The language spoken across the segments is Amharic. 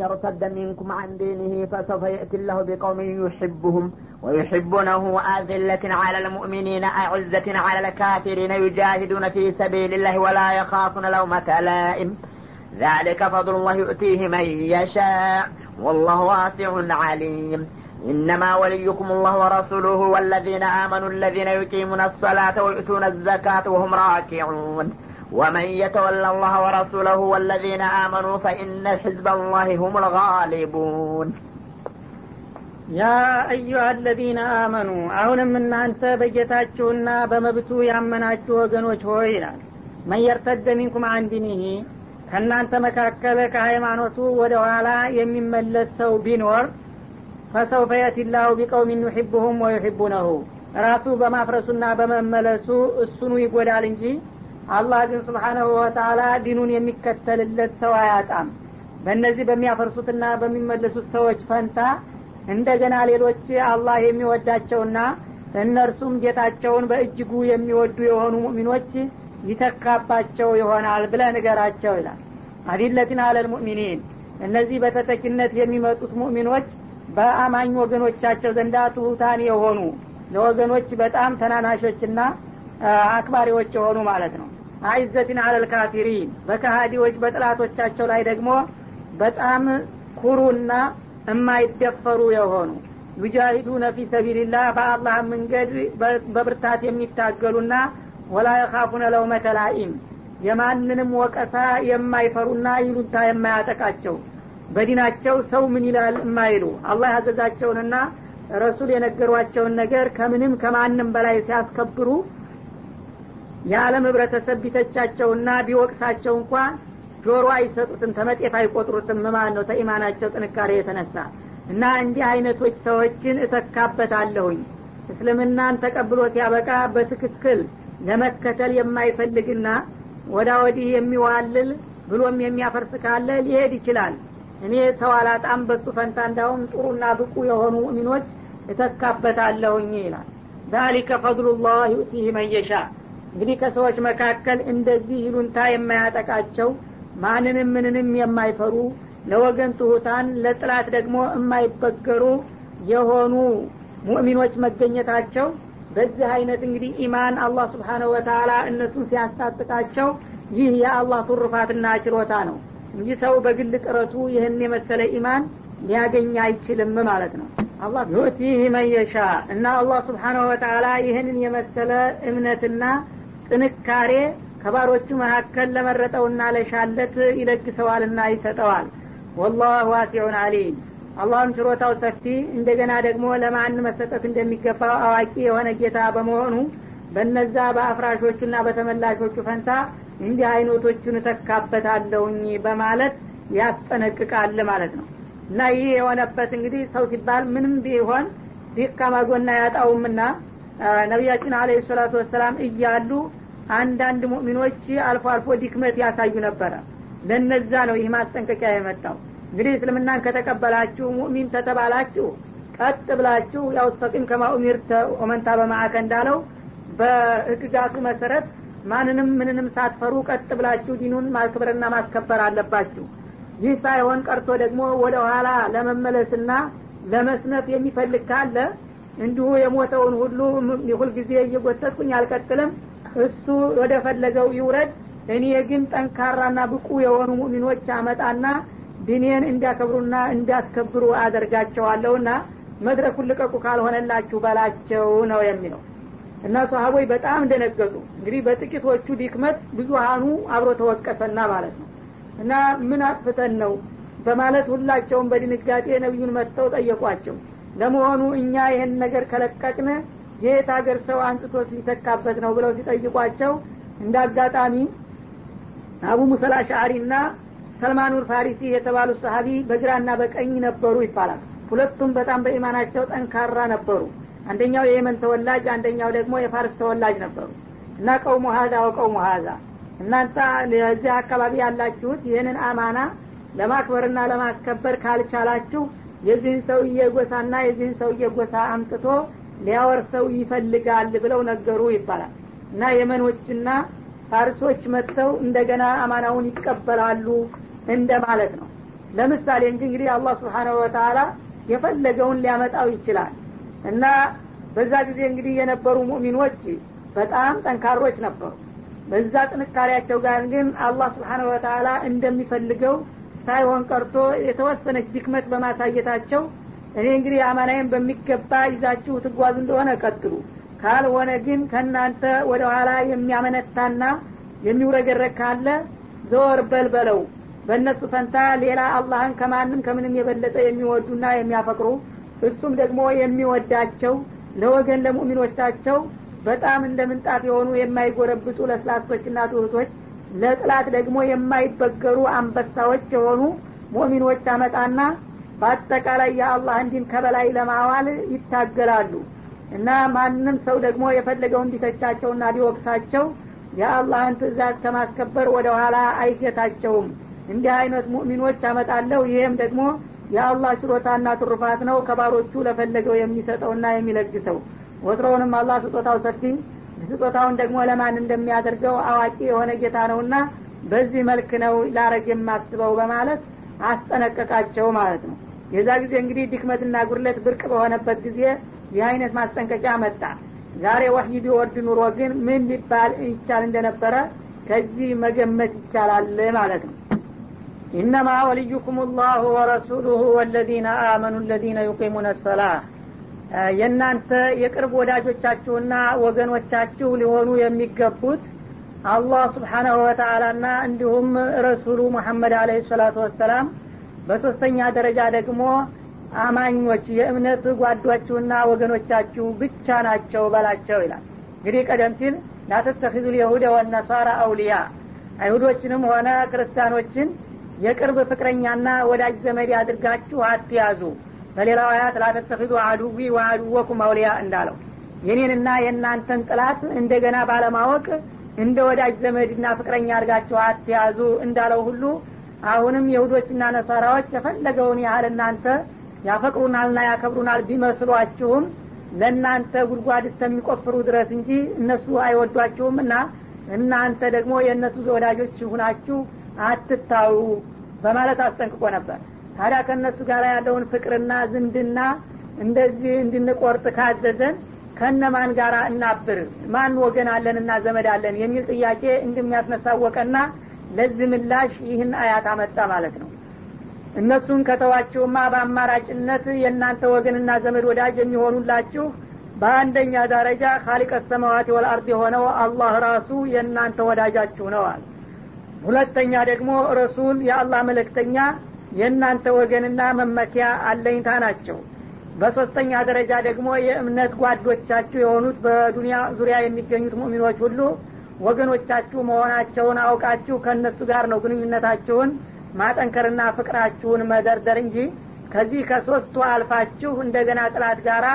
يرتد منكم عن دينه فسوف يأتي الله بقوم يحبهم ويحبونه أذلة على المؤمنين أعزة على الكافرين يجاهدون في سبيل الله ولا يخافون لومة لائم. ذلك فضل الله يؤتيه من يشاء. والله واسع عليم. إنما وليكم الله ورسوله والذين آمنوا الذين يقيمون الصلاة ويؤتون الزكاة وهم راكعون. ومن يتولى الله ورسوله والذين آمنوا فإن حزب الله هم الغالبون ያ አዩሀ አለዚነ አመኑ አሁንም እናንተ በጌታችሁና በመብቱ ያመናችሁ ወገኖች ሆይ ይላል መን የርተደ ሚንኩም አን ዲኒሂ ከእናንተ መካከል ከሃይማኖቱ ወደ ኋላ የሚመለስ ሰው ቢኖር ፈሰውፈ የቲላሁ ቢቀውሚን ዩሒቡሁም ወዩሒቡነሁ ራሱ በማፍረሱና በመመለሱ እሱኑ ይጎዳል እንጂ አላህ ግን ስብሓናሁ ወተላ ዲኑን የሚከተልለት ሰው አያጣም። በእነዚህ በሚያፈርሱትና በሚመለሱት ሰዎች ፈንታ እንደገና ሌሎች አላህ የሚወዳቸውና እነርሱም ጌታቸውን በእጅጉ የሚወዱ የሆኑ ሙእሚኖች ይተካባቸው ይሆናል ብለ ንገራቸው ይላል። አዲለትን አለል እነዚህ በተተኪነት የሚመጡት ሙእሚኖች በአማኝ ወገኖቻቸው ዘንዳ ትሁታን የሆኑ ለወገኖች በጣም ተናናሾችና አክባሪዎች የሆኑ ማለት ነው አይዘትን አለል ካፊሪን በካሃዲዎች በጥላቶቻቸው ላይ ደግሞ በጣም ኩሩና የማይደፈሩ የሆኑ ዩጃሂዱነ ፊ ሰቢልላህ በአላህ መንገድ በብርታት የሚታገሉና ወላ የካፉነ ለውመተ የማንንም ወቀሳ የማይፈሩና ይሉንታ የማያጠቃቸው በዲናቸው ሰው ምን ይላል የማይሉ አላህ ያዘዛቸውንና ረሱል የነገሯቸውን ነገር ከምንም ከማንም በላይ ሲያስከብሩ የዓለም ህብረተሰብ ቢተቻቸውና ቢወቅሳቸው እንኳ ጆሮ አይሰጡትም ተመጤፍ አይቆጥሩትም ማለት ነው ተኢማናቸው ጥንካሬ የተነሳ። እና እንዲህ አይነቶች ሰዎችን እተካበታለሁኝ። እስልምናን ተቀብሎ ሲያበቃ በትክክል ለመከተል የማይፈልግና ወዳ ወዲህ የሚዋልል ብሎም የሚያፈርስ ካለ ሊሄድ ይችላል። እኔ ሰው አላጣም በሱ ፈንታ እንዳውም ጥሩና ብቁ የሆኑ ሙእሚኖች እተካበታለሁኝ ይላል። ዛሊከ ፈድሉላህ ዩእቲህ መየሻ እንግዲህ ከሰዎች መካከል እንደዚህ ይሉንታ የማያጠቃቸው ማንንም ምንንም የማይፈሩ ለወገን ትሁታን ለጥላት ደግሞ የማይበገሩ የሆኑ ሙእሚኖች መገኘታቸው በዚህ አይነት እንግዲህ ኢማን አላህ ስብሓነሁ ወተላ እነሱን ሲያስታጥቃቸው ይህ የአላህ ቱርፋትና ችሮታ ነው። እንጂ ሰው በግል ጥረቱ ይህን የመሰለ ኢማን ሊያገኝ አይችልም ማለት ነው። አላህ ዩእቲህ መየሻ እና አላህ ስብሓነሁ ወተላ ይህንን የመሰለ እምነትና ጥንካሬ ከባሮቹ መካከል ለመረጠውና ለሻለት ይለግሰዋልና ይሰጠዋል። ወላህ ዋሲዑን አሊም አላህም ችሮታው ሰፊ እንደገና ደግሞ ለማን መሰጠት እንደሚገባው አዋቂ የሆነ ጌታ በመሆኑ በነዛ በአፍራሾቹና በተመላሾቹ ፈንታ እንዲህ አይነቶቹን እተካበታለሁኝ በማለት ያስጠነቅቃል ማለት ነው። እና ይህ የሆነበት እንግዲህ ሰው ሲባል ምንም ቢሆን ጎና ያጣውምና ነቢያችን አለ ሰላቱ ወሰላም እያሉ አንዳንድ ሙእሚኖች አልፎ አልፎ ድክመት ያሳዩ ነበረ። ለነዛ ነው ይህ ማስጠንቀቂያ የመጣው። እንግዲህ እስልምናን ከተቀበላችሁ ሙእሚን ተተባላችሁ ቀጥ ብላችሁ ያው ስተቂም ከማ ኦመንታ በማዕከ እንዳለው በህግጋቱ መሰረት ማንንም ምንንም ሳትፈሩ ቀጥ ብላችሁ ዲኑን ማክበርና ማስከበር አለባችሁ። ይህ ሳይሆን ቀርቶ ደግሞ ወደ ኋላ ለመመለስና ለመስነፍ የሚፈልግ ካለ እንዲሁ የሞተውን ሁሉ ሁልጊዜ እየጎተትኩኝ አልቀጥልም። እሱ ወደ ፈለገው ይውረድ። እኔ ግን ጠንካራና ብቁ የሆኑ ሙሚኖች አመጣና ዲኔን እንዲያከብሩና እንዲያስከብሩ አደርጋቸዋለሁና መድረኩን ልቀቁ ካልሆነላችሁ በላቸው ነው የሚለው። እና ሰሀቦች በጣም እንደነገጡ እንግዲህ በጥቂቶቹ ዲክመት ብዙሀኑ አብሮ ተወቀሰና ማለት ነው። እና ምን አጥፍተን ነው በማለት ሁላቸውም በድንጋጤ ነቢዩን መጥተው ጠየቋቸው ለመሆኑ እኛ ይህን ነገር ከለቀቅን የት ሀገር ሰው አንጥቶት ሊተካበት ነው ብለው ሲጠይቋቸው እንደ አጋጣሚ አቡ ሙሰላ ሻዕሪ ና ሰልማኑል ፋሪሲ የተባሉ ሰሀቢ በግራና በቀኝ ነበሩ ይባላል። ሁለቱም በጣም በኢማናቸው ጠንካራ ነበሩ። አንደኛው የየመን ተወላጅ አንደኛው ደግሞ የፋርስ ተወላጅ ነበሩ። እና ቀውሙ ሀዛ ወቀውሙ ሀዛ እናንተ እዚህ አካባቢ ያላችሁት ይህንን አማና ለማክበርና ለማስከበር ካልቻላችሁ የዚህን ሰውዬ ጎሳና የዚህን ሰውዬ ጎሳ አምጥቶ ሊያወርሰው ይፈልጋል ብለው ነገሩ ይባላል። እና የመኖችና ፋርሶች መጥተው እንደገና አማናውን ይቀበላሉ እንደ ማለት ነው። ለምሳሌ እንጂ እንግዲህ አላህ ስብሓናሁ ወተላ የፈለገውን ሊያመጣው ይችላል። እና በዛ ጊዜ እንግዲህ የነበሩ ሙእሚኖች በጣም ጠንካሮች ነበሩ። በዛ ጥንካሬያቸው ጋር ግን አላህ ስብሓነሁ ወተላ እንደሚፈልገው ሳይሆን ቀርቶ የተወሰነች ድክመት በማሳየታቸው እኔ እንግዲህ አማናይን በሚገባ ይዛችሁ ትጓዙ እንደሆነ ቀጥሉ። ካልሆነ ግን ከእናንተ ወደ ኋላ የሚያመነታና የሚውረገረግ ካለ ዘወር በልበለው በእነሱ ፈንታ ሌላ አላህን ከማንም ከምንም የበለጠ የሚወዱና የሚያፈቅሩ እሱም ደግሞ የሚወዳቸው ለወገን ለሙእሚኖቻቸው በጣም እንደ ምንጣፍ የሆኑ የማይጎረብጡ ለስላሶችና ትሁቶች ለጥላት ደግሞ የማይበገሩ አንበሳዎች የሆኑ ሙእሚኖች አመጣና በአጠቃላይ የአላህን ዲን ከበላይ ለማዋል ይታገላሉ። እና ማንም ሰው ደግሞ የፈለገውን ቢተቻቸውና ቢወቅሳቸው የአላህን ትእዛዝ ከማስከበር ወደ ኋላ አይገታቸውም። እንዲህ አይነት ሙእሚኖች አመጣለሁ። ይህም ደግሞ የአላህ ችሎታና ትሩፋት ነው ከባሮቹ ለፈለገው የሚሰጠውና የሚለግሰው። ወትሮውንም አላህ ስጦታው ሰፊ ስጦታውን ደግሞ ለማን እንደሚያደርገው አዋቂ የሆነ ጌታ ነውና በዚህ መልክ ነው ላረግ የማስበው በማለት አስጠነቀቃቸው ማለት ነው። የዛ ጊዜ እንግዲህ ድክመትና ጉድለት ብርቅ በሆነበት ጊዜ ይህ አይነት ማስጠንቀቂያ መጣ። ዛሬ ወህይ ቢወርድ ኑሮ ግን ምን ሊባል ይቻል እንደነበረ ከዚህ መገመት ይቻላል ማለት ነው። ኢነማ ወልዩኩም ላሁ ወረሱሉሁ ወለዚነ አመኑ ለዚነ ዩቂሙነ ሰላህ የእናንተ የቅርብ ወዳጆቻችሁና ወገኖቻችሁ ሊሆኑ የሚገቡት አላህ ስብሓናሁ ወተአላና እንዲሁም ረሱሉ ሙሐመድ አለህ ሰላቱ ወሰላም በሶስተኛ ደረጃ ደግሞ አማኞች የእምነት ጓዷችሁና ወገኖቻችሁ ብቻ ናቸው በላቸው ይላል። እንግዲህ ቀደም ሲል ላተተኪዙ ልየሁደ ወነሳራ አውሊያ አይሁዶችንም ሆነ ክርስቲያኖችን የቅርብ ፍቅረኛና ወዳጅ ዘመድ አድርጋችሁ አትያዙ በሌላው አያት ላተተኪዙ አዱዊ ወአዱወኩም አውሊያ እንዳለው የኔንና የእናንተን ጥላት እንደገና ባለማወቅ እንደ ወዳጅ ዘመድና ፍቅረኛ አድርጋችሁ አትያዙ እንዳለው ሁሉ አሁንም የሁዶችና ነሳራዎች የፈለገውን ያህል እናንተ ያፈቅሩናልና ያከብሩናል ቢመስሏችሁም ለእናንተ ጉድጓድ እስከሚቆፍሩ ድረስ እንጂ እነሱ አይወዷችሁም እና እናንተ ደግሞ የእነሱ ወዳጆች ሁናችሁ አትታዩ በማለት አስጠንቅቆ ነበር ታዲያ ከእነሱ ጋር ያለውን ፍቅርና ዝምድና እንደዚህ እንድንቆርጥ ካዘዘን ከነማን ጋር እናብር? ማን ወገን አለንና ዘመድ አለን? የሚል ጥያቄ እንደሚያስነሳወቀና ለዚህ ምላሽ ይህን አያት አመጣ ማለት ነው። እነሱን ከተዋችሁማ በአማራጭነት የእናንተ ወገንና ዘመድ ወዳጅ የሚሆኑላችሁ በአንደኛ ደረጃ ካሊቀ ሰማዋት ወልአርድ የሆነው አላህ ራሱ የእናንተ ወዳጃችሁ ነዋል ሁለተኛ ደግሞ ረሱል የአላህ መለክተኛ የእናንተ ወገንና መመኪያ አለኝታ ናቸው። በሶስተኛ ደረጃ ደግሞ የእምነት ጓዶቻችሁ የሆኑት በዱንያ ዙሪያ የሚገኙት ሙእሚኖች ሁሉ ወገኖቻችሁ መሆናቸውን አውቃችሁ ከእነሱ ጋር ነው ግንኙነታችሁን ማጠንከርና ፍቅራችሁን መደርደር እንጂ ከዚህ ከሶስቱ አልፋችሁ እንደገና ጥላት ጋራ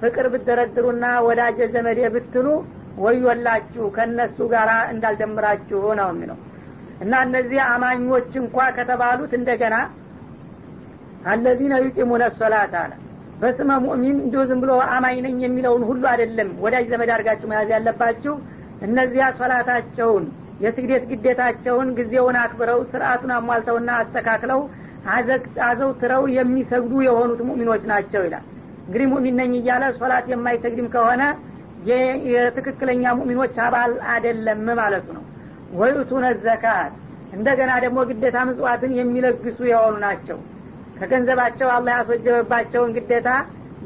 ፍቅር ብትደረድሩና ወዳጀ ዘመዴ ብትሉ ወዮላችሁ ከእነሱ ጋር እንዳልጀምራችሁ ነው የሚለው እና እነዚህ አማኞች እንኳ ከተባሉት እንደገና አለዚነ ዩቂሙነ ሶላት አለ። በስመ ሙእሚን እንዲሁ ዝም ብሎ አማኝ ነኝ የሚለውን ሁሉ አይደለም ወዳጅ ዘመድ አድርጋችሁ መያዝ ያለባችሁ። እነዚያ ሶላታቸውን የስግደት ግዴታቸውን ጊዜውን አክብረው ስርአቱን አሟልተውና አስተካክለው አዘውትረው የሚሰግዱ የሆኑት ሙእሚኖች ናቸው ይላል። እንግዲህ ሙእሚን ነኝ እያለ ሶላት የማይሰግድም ከሆነ የትክክለኛ ሙእሚኖች አባል አደለም ማለቱ ነው ወዩቱነ ዘካት እንደገና ደግሞ ግዴታ ምጽዋትን የሚለግሱ የሆኑ ናቸው። ከገንዘባቸው አላህ ያስወጀበባቸውን ግዴታ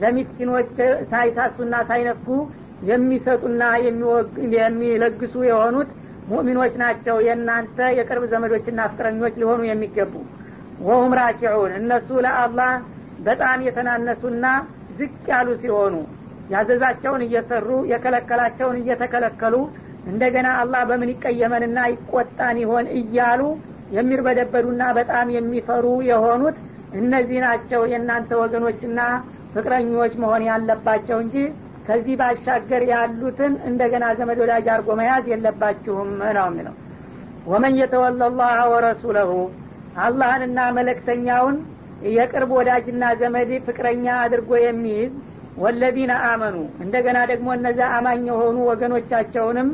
ለሚስኪኖች ሳይሳሱና ሳይነኩ የሚሰጡና የሚለግሱ የሆኑት ሙእሚኖች ናቸው። የእናንተ የቅርብ ዘመዶችና ፍቅረኞች ሊሆኑ የሚገቡ። ወሁም ራኪዑን እነሱ ለአላህ በጣም የተናነሱና ዝቅ ያሉ ሲሆኑ ያዘዛቸውን እየሰሩ የከለከላቸውን እየተከለከሉ እንደገና አላህ በምን ይቀየመንና ይቆጣን ይሆን እያሉ የሚርበደበዱና በጣም የሚፈሩ የሆኑት እነዚህ ናቸው የእናንተ ወገኖችና ፍቅረኞች መሆን ያለባቸው እንጂ ከዚህ ባሻገር ያሉትን እንደገና ዘመድ ወዳጅ አርጎ መያዝ የለባችሁም ነው የሚለው። ወመን የተወለ ላህ ወረሱለሁ አላህንና መለክተኛውን የቅርብ ወዳጅና ዘመድ ፍቅረኛ አድርጎ የሚይዝ ወለዚነ አመኑ። እንደገና ደግሞ እነዚያ አማኝ የሆኑ ወገኖቻቸውንም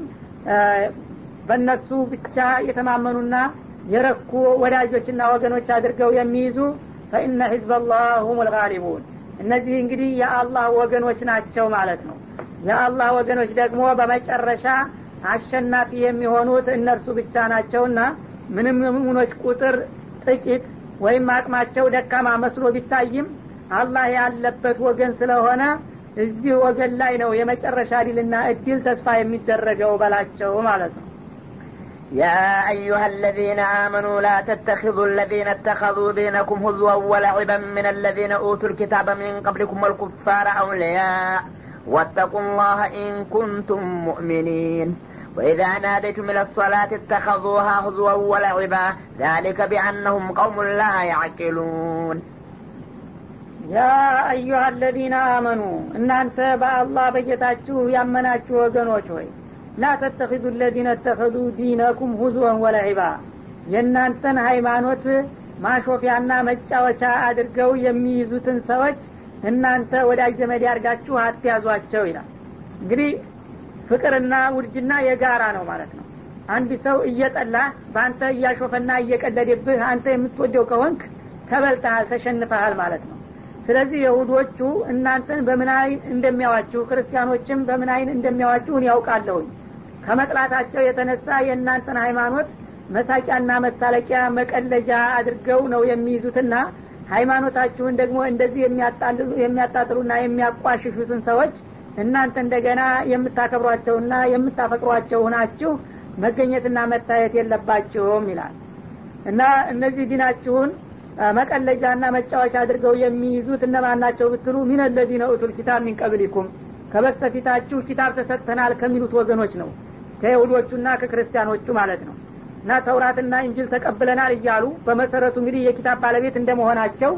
በእነሱ ብቻ የተማመኑና የረኩ ወዳጆችና ወገኖች አድርገው የሚይዙ ፈኢነ ሒዝበላህ ሁም ልጋሊቡን እነዚህ እንግዲህ የአላህ ወገኖች ናቸው ማለት ነው። የአላህ ወገኖች ደግሞ በመጨረሻ አሸናፊ የሚሆኑት እነርሱ ብቻ ናቸውና ምንም ሙኖች ቁጥር ጥቂት ወይም አቅማቸው ደካማ መስሎ ቢታይም አላህ ያለበት ወገን ስለሆነ እዚህ ወገን ላይ ነው የመጨረሻ ድልና እድል ተስፋ የሚደረገው በላቸው ማለት ነው። يا أيها الذين آمنوا لا تتخذوا الذين اتخذوا دينكم هزوا ولعبا من الذين أوتوا الكتاب من قبلكم والكفار أولياء واتقوا الله إن كنتم مؤمنين وإذا ناديتم إلى الصلاة اتخذوها هزوا ولعبا ذلك بأنهم قوم لا يعقلون ያ አዩሀ አለዚነ አመኑ እናንተ በአላህ በጌታችሁ ያመናችሁ ወገኖች ሆይ ላ ተተኪዙ ለዚነ ተኸዙ ዲነኩም ሁዝወን ወለዒባ የእናንተን ሃይማኖት ማሾፊያና መጫወቻ አድርገው የሚይዙትን ሰዎች እናንተ ወዳጅ ዘመድ ያርጋችሁ አትያዟቸው ይላል። እንግዲህ ፍቅርና ውድጅና የጋራ ነው ማለት ነው። አንድ ሰው እየጠላህ በአንተ እያሾፈና እየቀለደብህ አንተ የምትወደው ከሆንክ ተበልተሃል ተሸንፈሃል ማለት ነው ስለዚህ የሁዶቹ እናንተን በምን አይን እንደሚያዋችሁ ክርስቲያኖችም በምን አይን እንደሚያዋችሁ ያውቃለሁኝ ከመጥላታቸው የተነሳ የእናንተን ሃይማኖት መሳቂያና መሳለቂያ መቀለጃ አድርገው ነው የሚይዙትና ሃይማኖታችሁን ደግሞ እንደዚህ የሚያጣጥሉና የሚያቋሽሹትን ሰዎች እናንተ እንደገና የምታከብሯቸውና የምታፈቅሯቸው ናችሁ መገኘትና መታየት የለባችሁም ይላል። እና እነዚህ ዲናችሁን መቀለጃና መጫወቻ አድርገው የሚይዙት እነማን ናቸው ብትሉ ሚን ለዚነ ኡቱል ኪታብ ሚን ቀብሊኩም? ከበስተፊታችሁ ኪታብ ተሰጥተናል ከሚሉት ወገኖች ነው። ከይሁዶቹና ከክርስቲያኖቹ ማለት ነው። እና ተውራትና እንጅል ተቀብለናል እያሉ በመሰረቱ እንግዲህ የኪታብ ባለቤት እንደመሆናቸው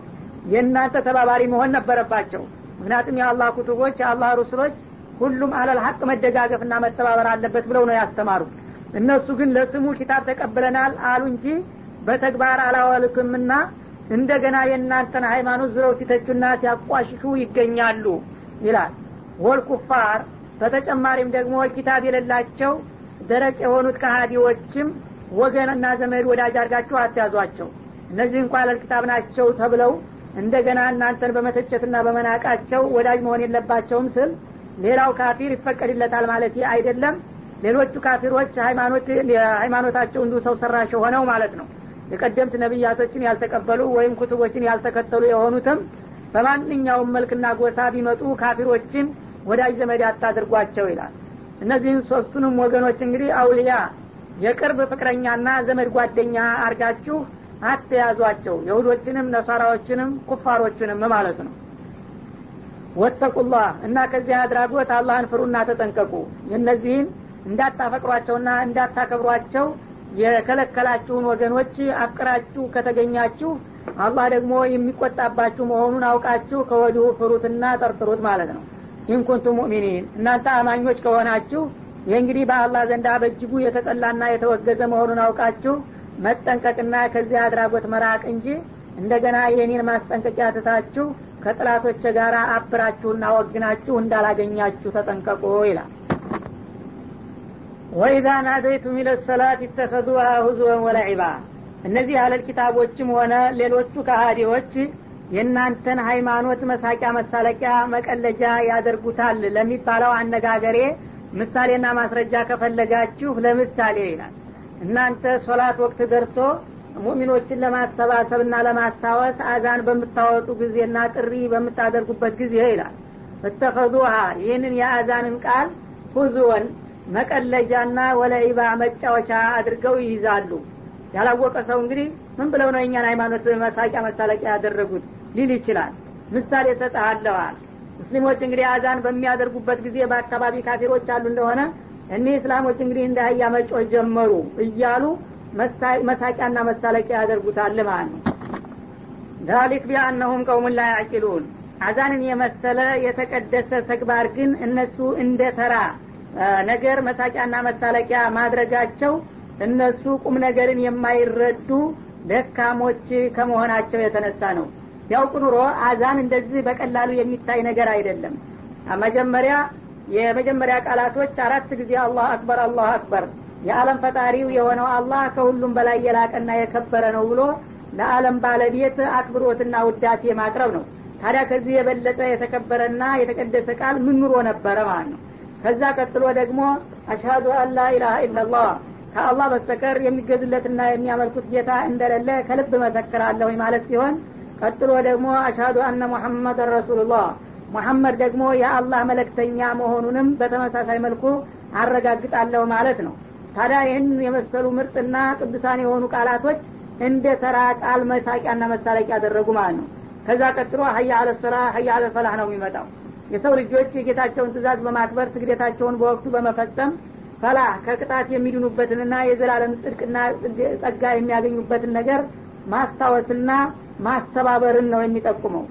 የእናንተ ተባባሪ መሆን ነበረባቸው። ምክንያቱም የአላህ ኩቱቦች የአላህ ሩስሎች ሁሉም አለል ሀቅ መደጋገፍና መተባበር አለበት ብለው ነው ያስተማሩት። እነሱ ግን ለስሙ ኪታብ ተቀብለናል አሉ እንጂ በተግባር አላወልክምና እንደገና የእናንተን ሃይማኖት ዝረው ሲተቹና ሲያቋሽሹ ይገኛሉ ይላል። ወልኩፋር በተጨማሪም ደግሞ ኪታብ የሌላቸው ደረቅ የሆኑት ከሃዲዎችም ወገንና ዘመድ ወዳጅ አድርጋችሁ አትያዟቸው። እነዚህ እንኳ ለልኪታብ ናቸው ተብለው እንደገና እናንተን በመተቸትና በመናቃቸው ወዳጅ መሆን የለባቸውም ስል ሌላው ካፊር ይፈቀድለታል ማለት አይደለም። ሌሎቹ ካፊሮች ሃይማኖታቸው እንዱ ሰው ሰራሽ ሆነው ማለት ነው የቀደምት ነቢያቶችን ያልተቀበሉ ወይም ኩቱቦችን ያልተከተሉ የሆኑትም በማንኛውም መልክና ጎሳ ቢመጡ ካፊሮችን ወዳጅ ዘመድ አታድርጓቸው ይላል። እነዚህን ሶስቱንም ወገኖች እንግዲህ አውልያ የቅርብ ፍቅረኛና ዘመድ ጓደኛ አርጋችሁ አትያዟቸው። የሁዶችንም ነሳራዎችንም ኩፋሮችንም ማለት ነው። ወተቁላህ እና ከዚህ አድራጎት አላህን ፍሩና ተጠንቀቁ። የእነዚህን እንዳታፈቅሯቸውና እንዳታከብሯቸው የከለከላችሁን ወገኖች አፍቅራችሁ ከተገኛችሁ አላህ ደግሞ የሚቆጣባችሁ መሆኑን አውቃችሁ ከወዲሁ ፍሩትና ጠርጥሩት ማለት ነው። ኢንኩንቱም ሙእሚኒን። እናንተ አማኞች ከሆናችሁ ይህ እንግዲህ በአላህ ዘንዳ በእጅጉ የተጠላና የተወገዘ መሆኑን አውቃችሁ መጠንቀቅና ከዚህ አድራጎት መራቅ እንጂ እንደገና የኔን ማስጠንቀቂያ ትታችሁ ከጥላቶች ጋር አብራችሁና ወግናችሁ እንዳላገኛችሁ ተጠንቀቁ ይላል ወኢዛ ናደይቱም ኢለ ሰላት ይተኸዙሃ ሁዝወን ወለዒባ። እነዚህ አለል ኪታቦችም ሆነ ሌሎቹ ከሃዲዎች የእናንተን ሃይማኖት መሳቂያ መሳለቂያ መቀለጃ ያደርጉታል ለሚባለው አነጋገሬ ምሳሌና ማስረጃ ከፈለጋችሁ ለምሳሌ ይላል። እናንተ ሶላት ወቅት ደርሶ ሙእሚኖችን ለማሰባሰብና ለማስታወስ አዛን በምታወጡ ጊዜና ጥሪ በምታደርጉበት ጊዜ ይላል። እተኸዙሃ ይህንን የአዛንን ቃል ሁዝወን መቀለጃና ወለኢባ መጫወቻ አድርገው ይይዛሉ። ያላወቀ ሰው እንግዲህ ምን ብለው ነው የኛን ሃይማኖት መሳቂያ መሳለቂያ ያደረጉት? ሊል ይችላል። ምሳሌ ሰጠሃለዋል ሙስሊሞች እንግዲህ አዛን በሚያደርጉበት ጊዜ በአካባቢ ካፊሮች አሉ እንደሆነ እኒህ እስላሞች እንግዲህ እንደ አህያ መጮህ ጀመሩ እያሉ መሳቂያና መሳለቂያ ያደርጉታል ማለት ነው። ዛሊክ ቢአነሁም ቀውሙን ላ ያዕቂሉን። አዛንን የመሰለ የተቀደሰ ተግባር ግን እነሱ እንደ ተራ ነገር መሳቂያና መሳለቂያ ማድረጋቸው እነሱ ቁም ነገርን የማይረዱ ደካሞች ከመሆናቸው የተነሳ ነው። ያውቁ ኑሮ አዛን እንደዚህ በቀላሉ የሚታይ ነገር አይደለም። መጀመሪያ የመጀመሪያ ቃላቶች አራት ጊዜ አላህ አክበር አላህ አክበር የዓለም ፈጣሪው የሆነው አላህ ከሁሉም በላይ የላቀና የከበረ ነው ብሎ ለዓለም ባለቤት አክብሮትና ውዳሴ ማቅረብ ነው። ታዲያ ከዚህ የበለጠ የተከበረና የተቀደሰ ቃል ምን ኑሮ ነበረ ማለት ነው ከዛ ቀጥሎ ደግሞ አሽሀዱ አን ላ ኢላሀ ኢላላህ ከአላህ በስተቀር የሚገዙለትና የሚያመልኩት ጌታ እንደሌለ ከልብ መሰክራለሁ ማለት ሲሆን ቀጥሎ ደግሞ አሽሀዱ አነ ሙሐመድን ረሱሉላህ ሙሐመድ ደግሞ የአላህ መለክተኛ መሆኑንም በተመሳሳይ መልኩ አረጋግጣለሁ ማለት ነው። ታዲያ ይህን የመሰሉ ምርጥና ቅዱሳን የሆኑ ቃላቶች እንደ ተራ ቃል መሳቂያና መሳለቂያ ያደረጉ ማለት ነው። ከዛ ቀጥሎ ሀያ አለ ስራ ሀያ አለ ፈላህ ነው የሚመጣው የሰው ልጆች የጌታቸውን ትእዛዝ በማክበር ስግደታቸውን በወቅቱ በመፈጸም ፈላህ ከቅጣት የሚድኑበትንና የዘላለም ጽድቅና ጸጋ የሚያገኙበትን ነገር ማስታወስና ማስተባበርን ነው የሚጠቁመው።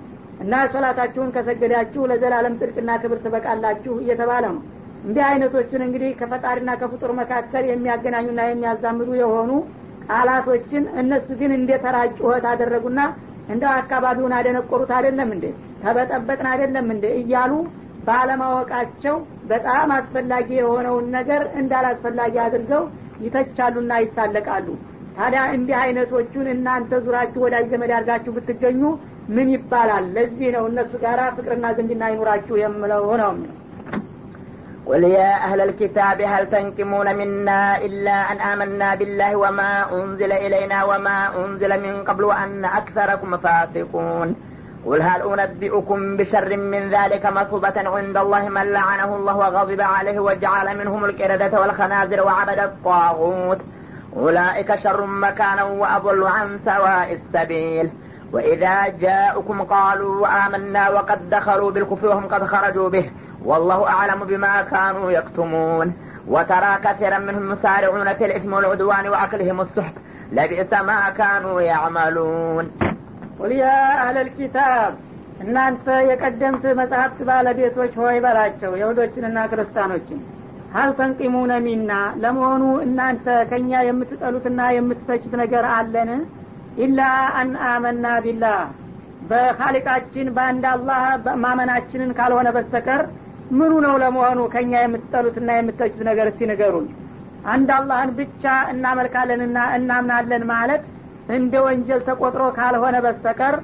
እና ሶላታችሁን ከሰገዳችሁ ለዘላለም ጽድቅና ክብር ትበቃላችሁ እየተባለ ነው። እንዲህ አይነቶችን እንግዲህ ከፈጣሪና ከፍጡር መካከል የሚያገናኙና የሚያዛምዱ የሆኑ ቃላቶችን እነሱ ግን እንደ ተራ ጩኸት አደረጉና እንደው አካባቢውን አደነቆሩት አይደለም እንዴ ተበጠበጥን አይደለም እንዴ እያሉ ባለማወቃቸው በጣም አስፈላጊ የሆነውን ነገር እንዳላስፈላጊ አድርገው ይተቻሉና ይሳለቃሉ ታዲያ እንዲህ አይነቶቹን እናንተ ዙራችሁ ወዳጅ ዘመድ አድርጋችሁ ብትገኙ ምን ይባላል ለዚህ ነው እነሱ ጋር ፍቅርና ዝምድና ይኑራችሁ የምለው ነው قل يا أهل الكتاب هل تنكمون منا إلا أن آمنا بالله وما أنزل إلينا وما أنزل من قبل وأن أكثركم فاسقون قل هل أنبئكم بشر من ذلك مثوبة عند الله من لعنه الله وغضب عليه وجعل منهم القردة والخنازر وعبد الطاغوت؟ أولئك شر مكانا وأضل عن سواء السبيل. وإذا جاءكم قالوا آمنا وقد دخلوا بالكفر وهم قد خرجوا به. والله أعلم بما كانوا يكتمون. وترى كثيرا منهم يسارعون في الإثم والعدوان وأكلهم السحت. لبئس ما كانوا يعملون. ቁል ያ ኪታብ እናንተ የቀደምት መጽሐፍት ባለቤቶች ሆይ በላቸው የሁዶችንና ክርስቲያኖችን። ሀል ተንቂሙነ ሚና ለመሆኑ እናንተ ከእኛ የምትጠሉትና የምትተችት ነገር አለን? ኢላ አን አመና ቢላህ በካሊቃችን በአንድ አላህ ማመናችንን ካልሆነ በስተቀር ምኑ ነው ለመሆኑ ከእኛ የምትጠሉትና የምትተቹት ነገር? እስቲ ንገሩን። አንድ አላህን ብቻ እናመልካለንና እናምናለን ማለት እንደ ወንጀል ተቆጥሮ ካልሆነ በስተቀር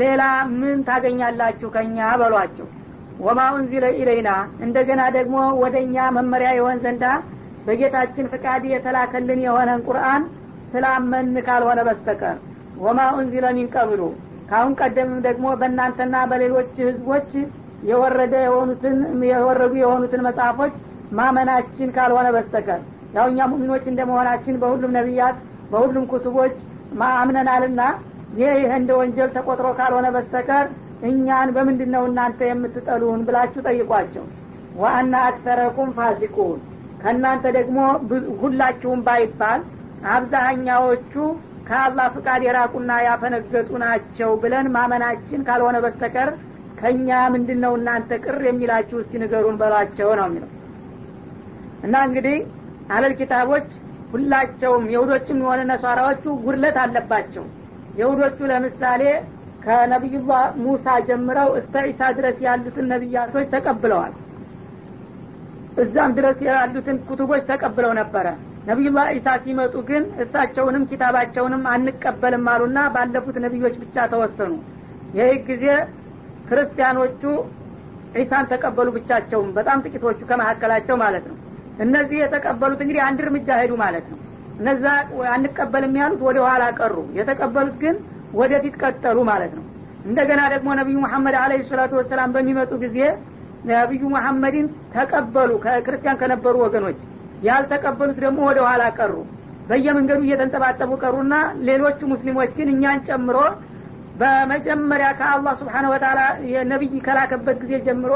ሌላ ምን ታገኛላችሁ ከእኛ በሏቸው። ወማ ኡንዚለ ኢለይና እንደገና ደግሞ ወደ እኛ መመሪያ የሆን ዘንዳ በጌታችን ፍቃድ የተላከልን የሆነን ቁርአን ስላመን ካልሆነ በስተቀር። ወማ ኡንዚለ ሚን ቀብሉ ካሁን ቀደምም ደግሞ በእናንተና በሌሎች ህዝቦች የወረደ የሆኑትን የወረዱ የሆኑትን መጽሐፎች ማመናችን ካልሆነ በስተቀር። ያው እኛ ሙሚኖች እንደ መሆናችን በሁሉም ነቢያት በሁሉም ኩቱቦች ማአምነናልና ይህ ይህ እንደ ወንጀል ተቆጥሮ ካልሆነ በስተቀር እኛን በምንድን ነው እናንተ የምትጠሉን ብላችሁ ጠይቋቸው። ዋአና አክሰረኩም ፋሲቁን። ከእናንተ ደግሞ ሁላችሁም ባይባል አብዛኛዎቹ ከአላህ ፍቃድ የራቁና ያፈነገጡ ናቸው ብለን ማመናችን ካልሆነ በስተቀር ከእኛ ምንድን ነው እናንተ ቅር የሚላችሁ እስቲ ንገሩን በላቸው ነው የሚለው። እና እንግዲህ አለል ኪታቦች ሁላቸውም የሁዶችም የሆነ ነሷራዎቹ ጉድለት አለባቸው። የሁዶቹ ለምሳሌ ከነቢዩላህ ሙሳ ጀምረው እስተ ዒሳ ድረስ ያሉትን ነቢያቶች ተቀብለዋል። እዛም ድረስ ያሉትን ኩቱቦች ተቀብለው ነበረ። ነቢዩላህ ዒሳ ሲመጡ ግን እሳቸውንም ኪታባቸውንም አንቀበልም አሉና ባለፉት ነቢዮች ብቻ ተወሰኑ። ይህ ጊዜ ክርስቲያኖቹ ዒሳን ተቀበሉ ብቻቸውም በጣም ጥቂቶቹ ከመካከላቸው ማለት ነው እነዚህ የተቀበሉት እንግዲህ አንድ እርምጃ ሄዱ ማለት ነው። እነዛ አንቀበልም ያሉት ወደ ኋላ ቀሩ የተቀበሉት ግን ወደፊት ቀጠሉ ማለት ነው። እንደገና ደግሞ ነቢዩ መሐመድ አለ ሰላቱ ወሰላም በሚመጡ ጊዜ ነቢዩ መሐመድን ተቀበሉ ከክርስቲያን ከነበሩ ወገኖች። ያልተቀበሉት ደግሞ ወደ ኋላ ቀሩ በየመንገዱ እየተንጠባጠቡ ቀሩና ሌሎቹ ሙስሊሞች ግን እኛን ጨምሮ በመጀመሪያ ከአላህ ስብሓነ ወተላ ነቢይ ከላከበት ጊዜ ጀምሮ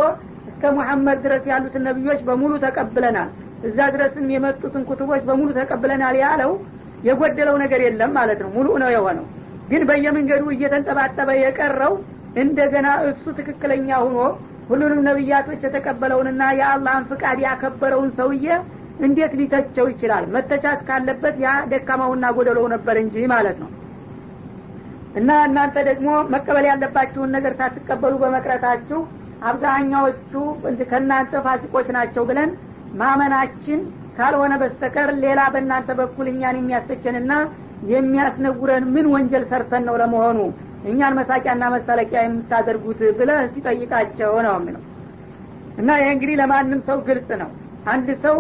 እስከ ሙሐመድ ድረስ ያሉትን ነቢዮች በሙሉ ተቀብለናል እዛ ድረስም የመጡትን ኩቱቦች በሙሉ ተቀብለናል ያለው የጎደለው ነገር የለም ማለት ነው። ሙሉ ነው የሆነው። ግን በየመንገዱ እየተንጠባጠበ የቀረው እንደገና እሱ ትክክለኛ ሁኖ ሁሉንም ነቢያቶች የተቀበለውንና የአላህን ፍቃድ ያከበረውን ሰውዬ እንዴት ሊተቸው ይችላል? መተቻት ካለበት ያ ደካማውና ጎደሎው ነበር እንጂ ማለት ነው። እና እናንተ ደግሞ መቀበል ያለባችሁን ነገር ሳትቀበሉ በመቅረታችሁ አብዛኛዎቹ ከእናንተ ፋሲቆች ናቸው ብለን ማመናችን ካልሆነ በስተቀር ሌላ በእናንተ በኩል እኛን የሚያስተቸንና የሚያስነጉረን ምን ወንጀል ሰርተን ነው ለመሆኑ? እኛን መሳቂያና መሳለቂያ የምታደርጉት ብለህ ሲጠይቃቸው ነው የሚለው። እና ይህ እንግዲህ ለማንም ሰው ግልጽ ነው። አንድ ሰው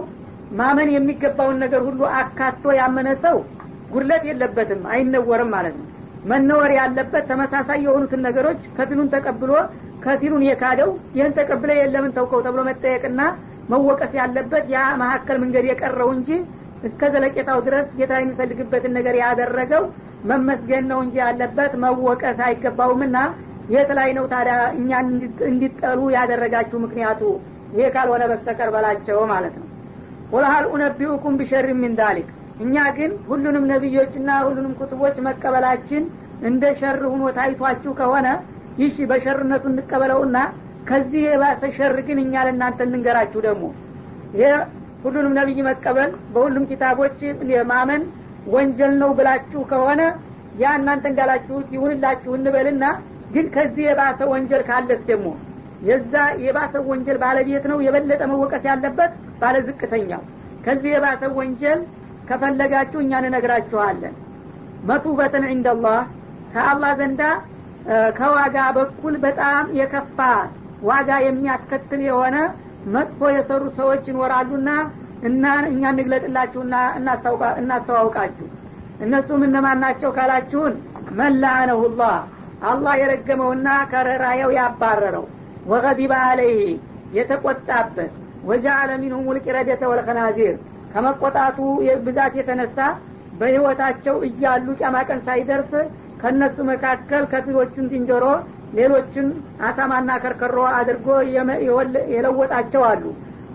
ማመን የሚገባውን ነገር ሁሉ አካቶ ያመነ ሰው ጉድለት የለበትም አይነወርም ማለት ነው። መነወር ያለበት ተመሳሳይ የሆኑትን ነገሮች ከፊሉን ተቀብሎ ከፊሉን የካደው ይህን ተቀብለ የለምን ተውከው ተብሎ መጠየቅና መወቀስ ያለበት ያ መካከል መንገድ የቀረው እንጂ እስከ ዘለቄታው ድረስ ጌታ የሚፈልግበትን ነገር ያደረገው መመስገን ነው እንጂ ያለበት መወቀስ አይገባውምና የት ላይ ነው ታዲያ እኛን እንዲጠሉ ያደረጋችሁ ምክንያቱ? ይሄ ካልሆነ በስተቀር በላቸው ማለት ነው። قل هل أنبئكم بشر من ذلك እኛ ግን ሁሉንም ነቢዮችና ሁሉንም ኩትቦች መቀበላችን እንደ ሸር ሁኖ ታይቷችሁ ከሆነ ይሽ በሸርነቱ እንቀበለውና ከዚህ የባሰ ሸር ግን እኛ ለእናንተ እንንገራችሁ ደግሞ። ይሄ ሁሉንም ነቢይ መቀበል በሁሉም ኪታቦች ማመን ወንጀል ነው ብላችሁ ከሆነ ያ እናንተ እንዳላችሁት ይሁንላችሁ እንበልና ግን ከዚህ የባሰ ወንጀል ካለስ ደግሞ? የዛ የባሰ ወንጀል ባለቤት ነው የበለጠ መወቀስ ያለበት ባለ ዝቅተኛው። ከዚህ የባሰ ወንጀል ከፈለጋችሁ እኛ እንነግራችኋለን መቱበትን እንደላህ ከአላህ ዘንዳ ከዋጋ በኩል በጣም የከፋ ዋጋ የሚያስከትል የሆነ መጥፎ የሰሩ ሰዎች ይኖራሉና እና እኛ እንግለጥላችሁና እናስተዋውቃችሁ። እነሱም እነማን ናቸው ካላችሁን መላአነሁላህ አላህ የረገመውና ከረራየው ያባረረው። ወገዲባ አለይህ የተቆጣበት። ወጃአለ ሚንሁም ልቂረደተ ወልከናዚር ከመቆጣቱ ብዛት የተነሳ በህይወታቸው እያሉ ቀን ሳይደርስ ከእነሱ መካከል ከፊሎቹን ዝንጀሮ ሌሎችን አሳማና ከርከሮ አድርጎ የለወጣቸው አሉ።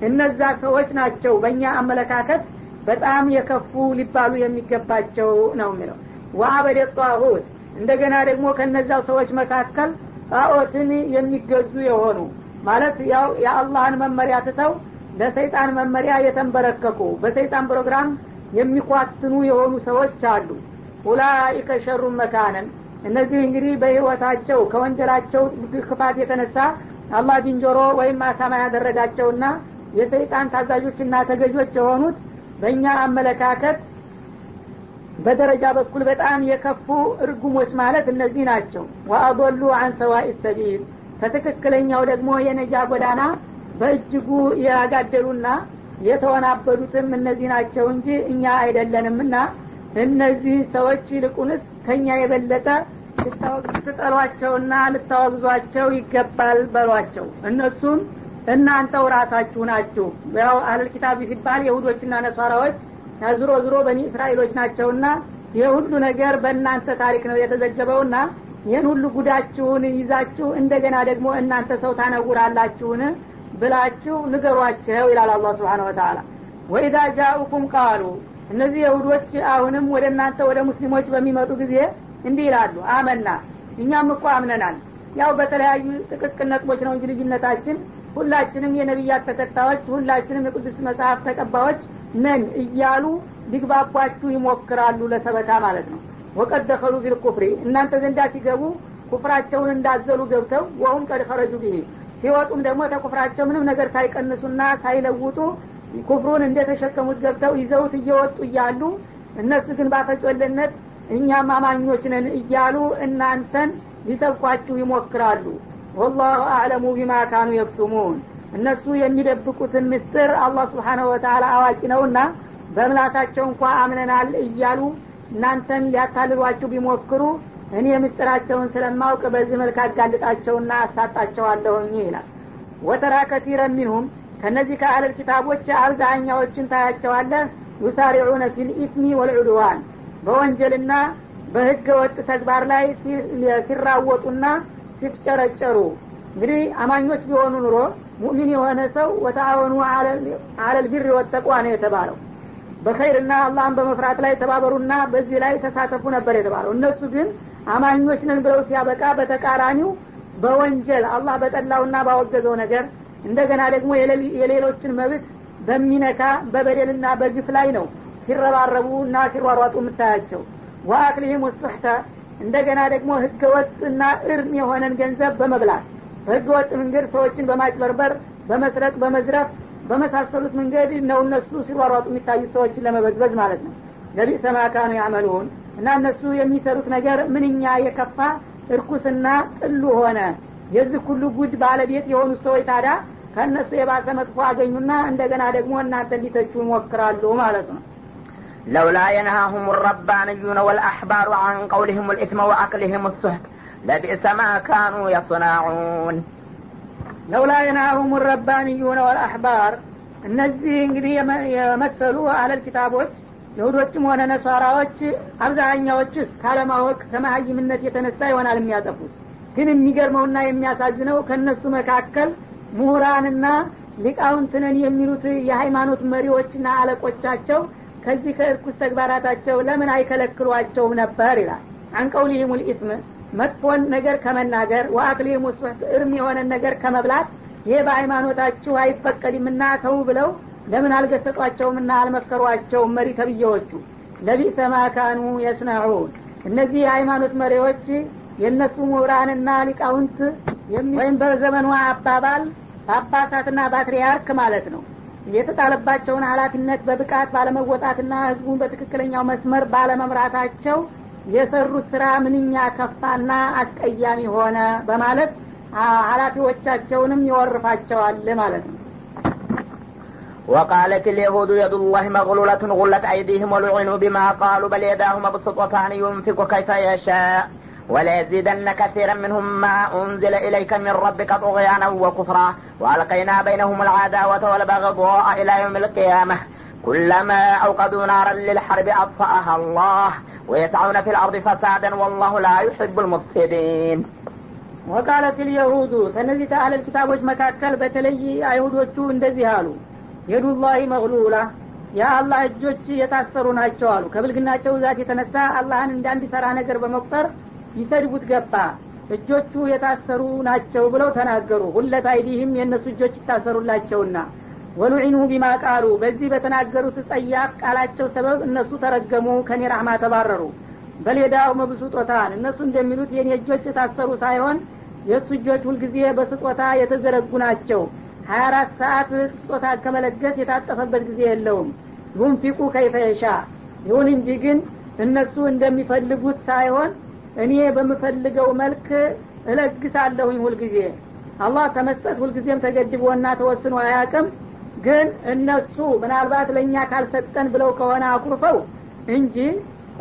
እነዛ ሰዎች ናቸው በእኛ አመለካከት በጣም የከፉ ሊባሉ የሚገባቸው ነው የሚለው። ወአበደ ጣሁት እንደገና ደግሞ ከነዛው ሰዎች መካከል ጣዖትን የሚገዙ የሆኑ ማለት ያው የአላህን መመሪያ ትተው ለሰይጣን መመሪያ የተንበረከኩ በሰይጣን ፕሮግራም የሚኳትኑ የሆኑ ሰዎች አሉ። ኡላኢከ ሸሩ መካነን እነዚህ እንግዲህ በህይወታቸው ከወንጀላቸው ክፋት የተነሳ አላህ ዝንጀሮ ወይም አሳማ ያደረጋቸውና የሰይጣን ታዛዦችና ተገዦች የሆኑት በእኛ አመለካከት በደረጃ በኩል በጣም የከፉ እርጉሞች ማለት እነዚህ ናቸው። ወአضሉ አን ሰዋኢ ሰቢል። ከትክክለኛው ደግሞ የነጃ ጎዳና በእጅጉ ያጋደሉና የተወናበዱትም እነዚህ ናቸው እንጂ እኛ አይደለንምና እነዚህ ሰዎች ይልቁንስ ከኛ የበለጠ ልትጠሏቸውና ልታወግዟቸው ይገባል በሏቸው። እነሱም እናንተው ራሳችሁ ናችሁ። ያው አህለል ኪታብ ሲባል የሁዶችና ነሷራዎች ዝሮ ዝሮ በኒ እስራኤሎች ናቸውና ይህ ሁሉ ነገር በእናንተ ታሪክ ነው የተዘገበውና ይህን ሁሉ ጉዳችሁን ይዛችሁ እንደገና ደግሞ እናንተ ሰው ታነውራላችሁን ብላችሁ ንገሯቸው ይላል አላ ስብሓን ወተላ ወኢዛ ጃኡኩም ቃሉ እነዚህ የሁዶች አሁንም ወደ እናንተ ወደ ሙስሊሞች በሚመጡ ጊዜ እንዲህ ይላሉ። አመና እኛም እኮ አምነናል። ያው በተለያዩ ጥቅቅን ነጥቦች ነው እንጂ ልዩነታችን ሁላችንም የነቢያት ተከታዮች ሁላችንም የቅዱስ መጽሐፍ ተቀባዮች ነን እያሉ ሊግባባችሁ ይሞክራሉ ለሰበታ ማለት ነው። ወቀድ ደኸሉ ቢልኩፍሪ እናንተ ዘንዳ ሲገቡ ኩፍራቸውን እንዳዘሉ ገብተው ወሁም ቀድ ኸረጁ ሲወጡም ደግሞ ተኩፍራቸው ምንም ነገር ሳይቀንሱና ሳይለውጡ ኩፍሩን እንደተሸከሙት ገብተው ይዘውት እየወጡ እያሉ እነሱ ግን ባፈጮልነት እኛም አማኞች ነን እያሉ እናንተን ሊሰብኳችሁ ይሞክራሉ። ወላሁ አዕለሙ ቢማ ካኑ የክቱሙን። እነሱ የሚደብቁትን ምስጥር አላህ ስብሓነሁ ወተላ አዋቂ ነውና በምላሳቸው እንኳ አምነናል እያሉ እናንተን ሊያታልሏችሁ ቢሞክሩ እኔ ምስጥራቸውን ስለማውቅ በዚህ መልክ አጋልጣቸውና አሳጣቸዋለሁኝ ይላል። ወተራ ከቲረ ሚንሁም ከነዚህ ከአለል ኪታቦች አብዛኛዎችን ታያቸዋለህ። ዩሳሪዑነ ፊልኢስሚ ወልዑድዋን በወንጀልና በህገ ወጥ ተግባር ላይ ሲራወጡና ሲፍጨረጨሩ። እንግዲህ አማኞች ቢሆኑ ኑሮ ሙእሚን የሆነ ሰው ወተአወኑ አለል ቢር ወተቋ ነው የተባለው። በኸይርና አላህን በመፍራት ላይ ተባበሩና በዚህ ላይ ተሳተፉ ነበር የተባለው። እነሱ ግን አማኞች ነን ብለው ሲያበቃ በተቃራኒው በወንጀል አላህ በጠላውና ባወገዘው ነገር እንደገና ደግሞ የሌሎችን መብት በሚነካ በበደልና በግፍ ላይ ነው ሲረባረቡ እና ሲሯሯጡ የምታያቸው። ወአክሊህም ውስሕተ እንደገና ደግሞ ህገ ወጥና እርም የሆነን ገንዘብ በመብላት በህገ ወጥ መንገድ ሰዎችን በማጭበርበር በመስረቅ በመዝረፍ በመሳሰሉት መንገድ ነው እነሱ ሲሯሯጡ የሚታዩ ሰዎችን ለመበዝበዝ ማለት ነው። ለቢእሰ ማ ካኑ እና እነሱ የሚሰሩት ነገር ምንኛ የከፋ እርኩስና ጥሉ ሆነ የዚህ ሁሉ ጉድ ባለቤት የሆኑ ሰዎች ታዲያ ከእነሱ የባሰ መጥፎ አገኙና እንደገና ደግሞ እናንተ ሊተቹ ይሞክራሉ ማለት ነው። ለውላ የነሃሁም ረባንዩነ ወልአሕባሩ አን ቀውልህም ልኢትመ ወአክልህም ሱሕት ለቢእሰ ማ ካኑ የصናዑን ለውላ የነሃሁም ረባንዩነ ወልአሕባር እነዚህ እንግዲህ የመሰሉ አህለል ኪታቦች ይሁዶችም ሆነ ነሷራዎች አብዛኛዎችስ ካለማወቅ ከመሀይምነት የተነሳ ይሆናል የሚያጠፉት። ግን የሚገርመውና የሚያሳዝነው ከእነሱ መካከል ምሁራንና ሊቃውንትነን የሚሉት የሃይማኖት መሪዎችና አለቆቻቸው ከዚህ ከእርኩስ ተግባራታቸው ለምን አይከለክሏቸውም ነበር ይላል። አንቀውሊህም ልኢስም መጥፎን ነገር ከመናገር ወአክሊህም ውስጥ እርም የሆነን ነገር ከመብላት ይሄ በሃይማኖታችሁ አይፈቀድምና ተው ብለው ለምን አልገሰጧቸውምና አልመከሯቸውም መሪ ተብዬዎቹ? ለቢእሰ ማካኑ የስነዑን። እነዚህ የሃይማኖት መሪዎች የእነሱ ምሁራንና ሊቃውንት ወይም በዘመኑ አባባል ጳጳሳትና ፓትሪያርክ ማለት ነው የተጣለባቸውን ሀላፊነት በብቃት ባለመወጣትና ህዝቡን በትክክለኛው መስመር ባለመምራታቸው የሰሩት ስራ ምንኛ ከፋና አስቀያሚ ሆነ በማለት ኃላፊዎቻቸውንም ይወርፋቸዋል ማለት ነው وقالت اليهود يد الله مغلولة غلت أيديهم ولعنوا بما قالوا بل يداه مبسوطتان ينفق كيف يشاء وليزيدن كثيرا منهم ما أنزل إليك من ربك طغيانا وكفرا وألقينا بينهم العداوة والبغضاء إلى يوم القيامة كلما أوقدوا نارا للحرب أطفأها الله ويسعون في الأرض فسادا والله لا يحب المفسدين ወቃለት ልየሁዱ ከእነዚህ ከአህለል ኪታቦች መካከል በተለይ አይሁዶቹ እንደዚህ አሉ የዱላሂ መግሉላ የአላህ እጆች የታሰሩ ናቸው አሉ ከብልግናቸው ብዛት የተነሳ አላህን እንዳንድ ሰራ ነገር በመቁጠር ይሰድቡት ገባ። እጆቹ የታሰሩ ናቸው ብለው ተናገሩ። ሁለት አይዲህም የእነሱ እጆች ይታሰሩላቸውና ወሉዒኑ ቢማ ቃሉ። በዚህ በተናገሩት ጸያፍ ቃላቸው ሰበብ እነሱ ተረገሙ ከኔ ራህማ ተባረሩ። በሌዳው መብሱጦታን እነሱ እንደሚሉት የኔ እጆች የታሰሩ ሳይሆን የእሱ እጆች ሁልጊዜ በስጦታ የተዘረጉ ናቸው። ሀያ አራት ሰዓት ስጦታ ከመለገስ የታጠፈበት ጊዜ የለውም። ዩንፊቁ ከይፈየሻ ይሁን እንጂ ግን እነሱ እንደሚፈልጉት ሳይሆን እኔ በምፈልገው መልክ እለግሳለሁኝ ሁልጊዜ። አላህ ከመስጠት ሁልጊዜም ተገድቦና ተወስኖ አያቅም ግን እነሱ ምናልባት ለእኛ ካልሰጠን ብለው ከሆነ አኩርፈው እንጂ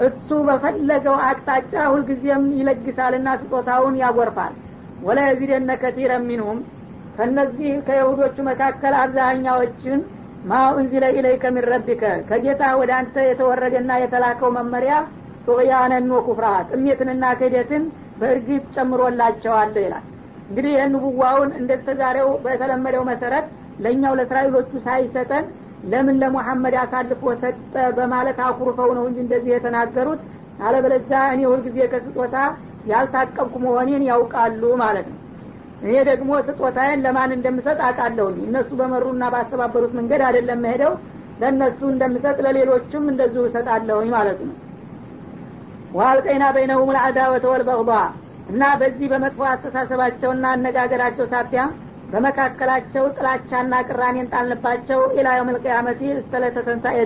እሱ በፈለገው አቅጣጫ ሁልጊዜም ይለግሳልና ስጦታውን ያጎርፋል። ወላ የዚደነ ከቲረ ሚንሁም ከነዚህ ከይሁዶቹ መካከል አብዛኛዎችን ማ ኡንዚለ ኢለይከ ሚን ረቢከ ከጌታ ወደ አንተ የተወረደና የተላከው መመሪያ ጡቅያነን ወኩፍራ ጥሜትንና ክህደትን በእርግጥ ጨምሮላቸዋል ይላል። እንግዲህ ይህን ንቡዋውን እንደተዛሬው በተለመደው መሰረት ለእኛው ለእስራኤሎቹ ሳይሰጠን ለምን ለሙሐመድ አሳልፎ ሰጠ በማለት አኩርፈው ነው እንጂ እንደዚህ የተናገሩት። አለበለዛ እኔ ሁልጊዜ ከስጦታ ያልታቀብኩ መሆኔን ያውቃሉ ማለት ነው። እኔ ደግሞ ስጦታዬን ለማን እንደምሰጥ አውቃለሁኝ? እነሱ በመሩና ባስተባበሩት መንገድ አይደለም መሄደው ለእነሱ እንደምሰጥ ለሌሎችም እንደዚሁ እሰጣለሁኝ ማለት ነው ዋልቀይና በይነሁም ልአዳወተ ወልበግባ እና በዚህ በመጥፎ አስተሳሰባቸውና አነጋገራቸው ሳቢያ በመካከላቸው ጥላቻና ቅራኔን ጣልንባቸው ኢላ የውም ልቅያመቲ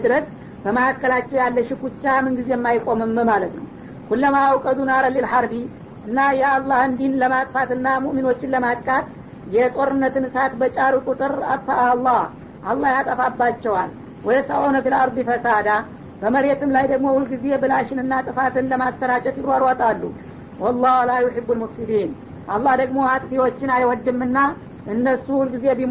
ድረስ በመካከላቸው ያለ ሽኩቻ ምንጊዜም አይቆምም ማለት ነው። ኩለማ አውቀዱ ናረ ሊልሐርቢ እና የአላህን ዲን ለማጥፋትና ሙእሚኖችን ለማጥቃት የጦርነትን እሳት በጫሩ ቁጥር አጥፋ አላህ አላህ ያጠፋባቸዋል። ወየሰዑነ ፊል አርድ ፈሳዳ በመሬትም ላይ ደግሞ ሁልጊዜ ብላሽንና ጥፋትን ለማሰራጨት ይሯሯጣሉ። ወላህ ላ ዩሕቡ ልሙፍሲዲን። አላህ ደግሞ አጥፊዎችን አይወድምና እነሱ ሁልጊዜ